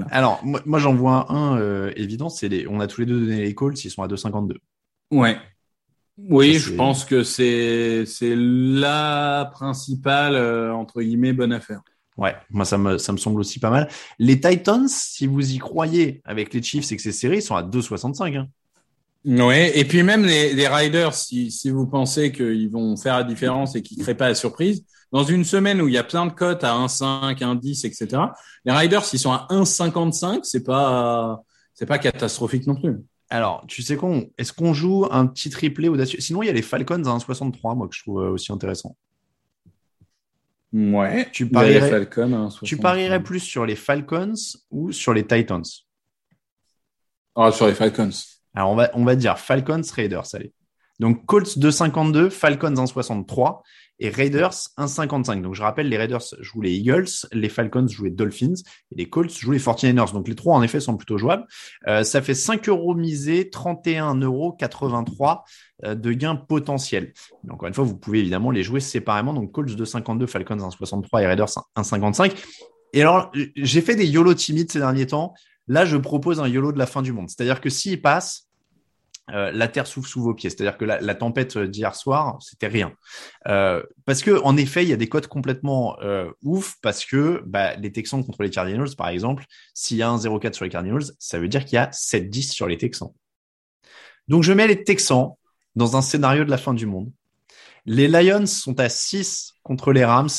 Alors, moi, moi, j'en vois un euh, évident, c'est les, on a tous les deux donné les calls, ils sont à 2,52. Ouais. Oui, Ça, je pense que c'est c'est la principale euh, entre guillemets bonne affaire. Ouais, moi ça me, ça me semble aussi pas mal. Les Titans, si vous y croyez avec les Chiefs et que c'est serré, ils sont à 2,65. Hein. Ouais, et puis même les, les Riders, si, si vous pensez qu'ils vont faire la différence et qu'ils ne créent pas la surprise, dans une semaine où il y a plein de cotes à 1,5, 1,10, etc., les Riders, s'ils sont à 1,55, c'est pas c'est pas catastrophique non plus. Alors, tu sais quoi, est-ce qu'on joue un petit triplé audacieux? Sinon, il y a les Falcons à 1,63, moi que je trouve aussi intéressant. Ouais. Tu Il y a les parierais- Falcons à 1,60. Tu parierais plus sur les Falcons ou sur les Titans? Ah, sur les Falcons. Alors, on va, on va dire Falcons, Raiders, allez. Donc, Colts 2,52, Falcons 1,63 et Raiders 1,55. Donc, je rappelle, les Raiders jouent les Eagles, les Falcons jouent les Dolphins et les Colts jouent les 49ers. Donc, les trois, en effet, sont plutôt jouables. Euh, ça fait 5 euros misés, 31,83 euros euh, de gains potentiels. Mais encore une fois, vous pouvez évidemment les jouer séparément. Donc, Colts 2,52, Falcons 1,63 et Raiders 1,55. Et alors, j'ai fait des YOLO timides ces derniers temps. Là, je propose un YOLO de la fin du monde. C'est-à-dire que s'il passe, euh, la terre souffle sous vos pieds. C'est-à-dire que la, tempête d'hier soir, c'était rien. Euh, parce que en effet, il y a des codes complètement euh, ouf parce que bah, les Texans contre les Cardinals, par exemple, s'il y a un 0,4 sur les Cardinals, ça veut dire qu'il y a 7-10 sur les Texans. Donc je mets les Texans dans un scénario de la fin du monde. Les Lions sont à 6 contre les Rams.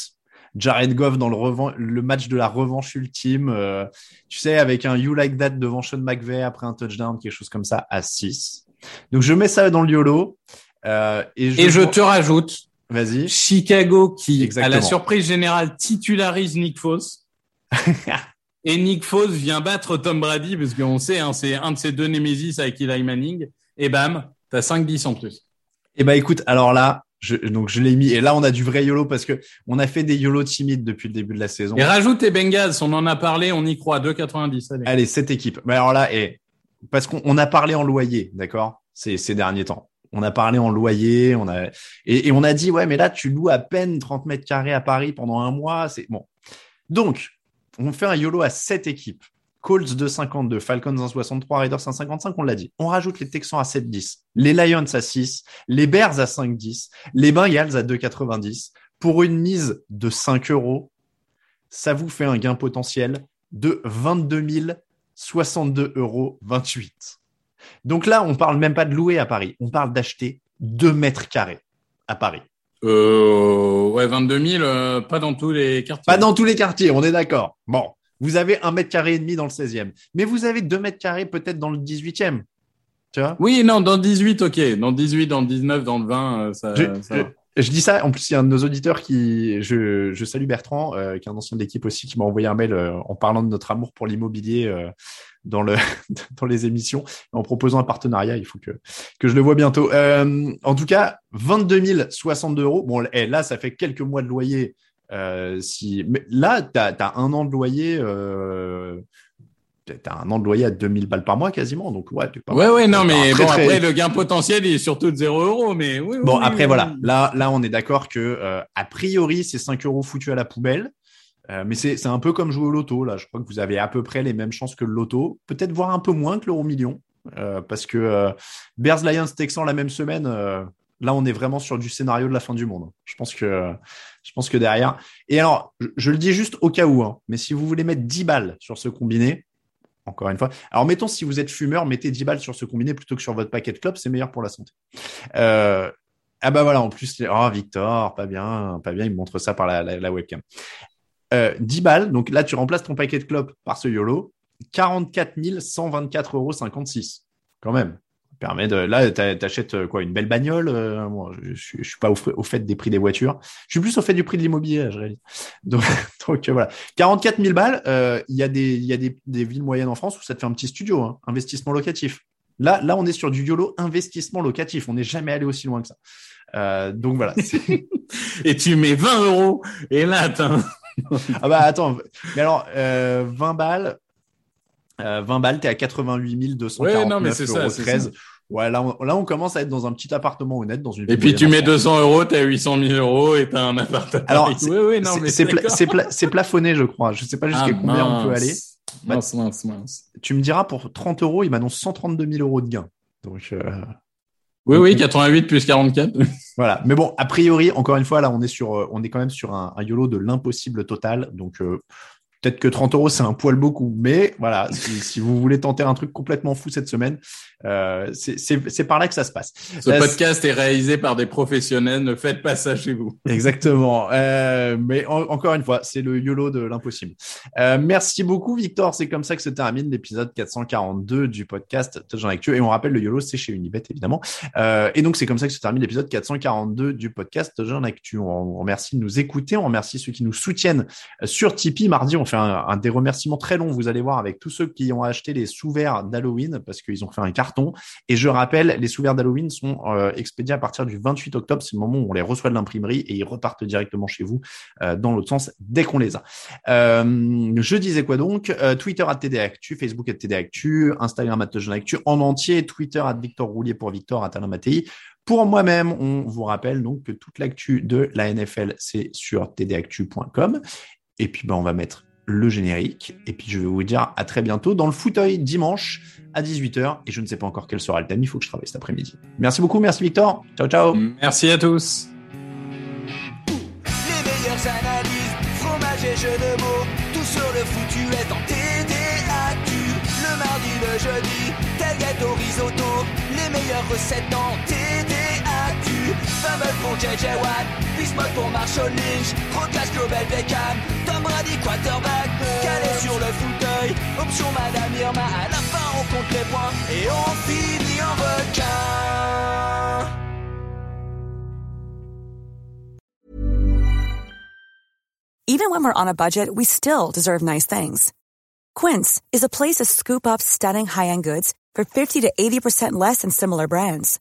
Jared Goff dans le, match de la revanche ultime, tu sais, avec un You Like That devant Sean McVay après un touchdown, quelque chose comme ça, à 6. Donc je mets ça dans le YOLO. Euh, et je, Et je vois- te rajoute Vas-y. Chicago qui, Exactement. à la surprise générale, titularise Nick Foss. et Nick Foss vient battre Tom Brady parce qu'on sait, hein, c'est un de ses deux Nemesis avec Eli Manning. Et bam, t'as 5-10 en plus. Eh ben écoute, alors là, je, donc je l'ai mis. Et là, on a du vrai YOLO parce que on a fait des YOLO timides depuis le début de la saison. Et rajoute tes Bengals, on en a parlé, on y croit, 2,90. Allez. Allez, cette équipe. Mais alors là, et parce qu'on on a parlé en loyer, d'accord, ces, ces derniers temps. On a parlé en loyer, on a et, et on a dit ouais, mais là tu loues à peine 30 mètres carrés à Paris pendant un mois, c'est bon. Donc, on fait un YOLO à sept équipes. Colts 2,52, Falcons 1,63, Raiders 1,55, on l'a dit. On rajoute les Texans à 7,10, les Lions à 6, les Bears à 5,10, les Bengals à 2,90. Pour une mise de 5 euros, ça vous fait un gain potentiel de 22 062 euros 28. Donc là, on parle même pas de louer à Paris, on parle d'acheter 2 mètres carrés à Paris. Euh, ouais, 22 000, euh, pas dans tous les quartiers. Pas dans tous les quartiers, on est d'accord. Bon, vous avez un mètre carré et demi dans le 16e, mais vous avez 2 mètres carrés peut-être dans le 18e. Tu vois? Oui, non, dans 18, ok. Dans 18, dans le 19, dans le 20, euh, ça, je, ça. Je- dis ça, en plus, il y a un de nos auditeurs qui, je, je salue Bertrand, euh, qui est un ancien de l'équipe aussi, qui m'a envoyé un mail euh, en parlant de notre amour pour l'immobilier euh, dans, le, dans les émissions, en proposant un partenariat. Il faut que, que je le vois bientôt. Euh, en tout cas, 22 062 euros. Bon, eh, là, ça fait quelques mois de loyer. Euh, si, mais là, tu as, un an de loyer. T'as un an de loyer à 2000 balles par mois quasiment, donc ouais. pas- Ouais, ouais, non, mais très, bon, très- après, le gain potentiel il est surtout de 0 euros, mais oui. Bon, oui, après, oui, voilà. Là, là, on est d'accord que, euh, a priori, c'est 5 euros foutus à la poubelle. Euh, mais c'est un peu comme jouer au loto. Là, je crois que vous avez à peu près les mêmes chances que le loto. Peut-être voir un peu moins que l'euro million. Euh, parce que Bears Lions Texans la même semaine, là, on est vraiment sur du scénario de la fin du monde. Je pense que, je pense que derrière. Et alors, je, je le dis juste au cas où, hein, mais si vous voulez mettre 10 balles sur ce combiné, encore une fois. Alors, mettons, si vous êtes fumeur, mettez 10 balles sur ce combiné plutôt que sur votre paquet de clopes, c'est meilleur pour la santé. Euh, ah bah voilà, en plus, oh Victor, pas bien, pas bien, il me montre ça par la, webcam. Euh, 10 balles, donc là tu remplaces ton paquet de clopes par ce YOLO, 44 124,56 euros. Quand même, permet de. Là, t'achètes euh, quoi Une belle bagnole Moi, je, je, suis pas au, fait des prix des voitures. Je suis plus au fait du prix de l'immobilier, je réalise. Donc, donc voilà. 44 000 balles. Il y a des, il y a des, des, villes moyennes en France où ça te fait un petit studio, hein, investissement locatif. Là, là, on est sur du YOLO investissement locatif. On n'est jamais allé aussi loin que ça. Euh, donc voilà. et tu mets 20 euros et là, attends. ah bah attends, mais alors euh, 20 balles, euh, 20 balles, t'es à 88 249 ouais, non, mais c'est ça, 13. Ouais, là on, là, on commence à être dans un petit appartement honnête, dans une. Et puis tu mets 200 euros, t'as 800 000 euros et t'as un appartement. Alors, oui, oui, c'est pla plafonné, je crois. Je sais pas jusqu'à ah, combien on peut aller. Mince, mince, mince. Tu me diras pour 30 euros, il m'annonce 132 000 euros de gain. Donc. Euh... Oui, oui, 88 plus 44. voilà. Mais bon, a priori, encore une fois, là, on est sur, euh, on est quand même sur un, un YOLO de l'impossible total. Donc, euh, Peut-être que 30 euros, c'est un poil beaucoup, mais voilà, si, vous voulez tenter un truc complètement fou cette semaine, euh, c'est par là que ça se passe. Ce podcast est réalisé par des professionnels, ne faites pas ça chez vous. Exactement. Euh, mais encore une fois, c'est le YOLO de l'impossible. Euh, merci beaucoup, Victor. C'est comme ça que se termine l'épisode 442 du podcast Touchdown Actu. Et on rappelle, le YOLO, c'est chez Unibet, évidemment. Euh, et donc, c'est comme ça que se termine l'épisode 442 du podcast Touchdown Actu. On, on remercie de nous écouter. On remercie ceux qui nous soutiennent sur Tipeee. Mardi, on fait un, des remerciements très longs, vous allez voir, avec tous ceux qui ont acheté les sous-verts d'Halloween parce qu'ils ont fait un carton. Et je rappelle, les sous-verts d'Halloween sont euh, expédiés à partir du 28 octobre. C'est le moment où on les reçoit de l'imprimerie et ils repartent directement chez vous euh, dans l'autre sens dès qu'on les a. Euh, je disais quoi donc? Twitter à TDActu, Facebook à TDActu, Instagram à Actu en entier, Twitter à Victor Roulier pour Victor à Mattei. Pour moi-même, on vous rappelle donc que toute l'actu de la NFL, c'est sur tdactu.com. Et puis, ben, on va mettre le générique. Et puis je vais vous dire à très bientôt dans le fauteuil dimanche à 18h. Et je ne sais pas encore quel sera le thème, il faut que je travaille cet après-midi. Merci beaucoup, merci Victor. Ciao, ciao. Merci à tous. Les meilleures analyses, fromage et jeux de mots, tout sur le foutu est en TDAQ. Le mardi, le jeudi, tel gâteau risotto, les meilleures recettes en TDAQ. Pour JJ Watt, Bismuth pour Marshall Lynch, Global Beckham, Tom Brady quarterback, calé sur le fauteuil, option Madame Irma, à la fin on compte les points et on finit en requin. Even when we're on a budget, we still deserve nice things. Quince is a place to scoop up stunning high-end goods for 50 to 80% less than similar brands.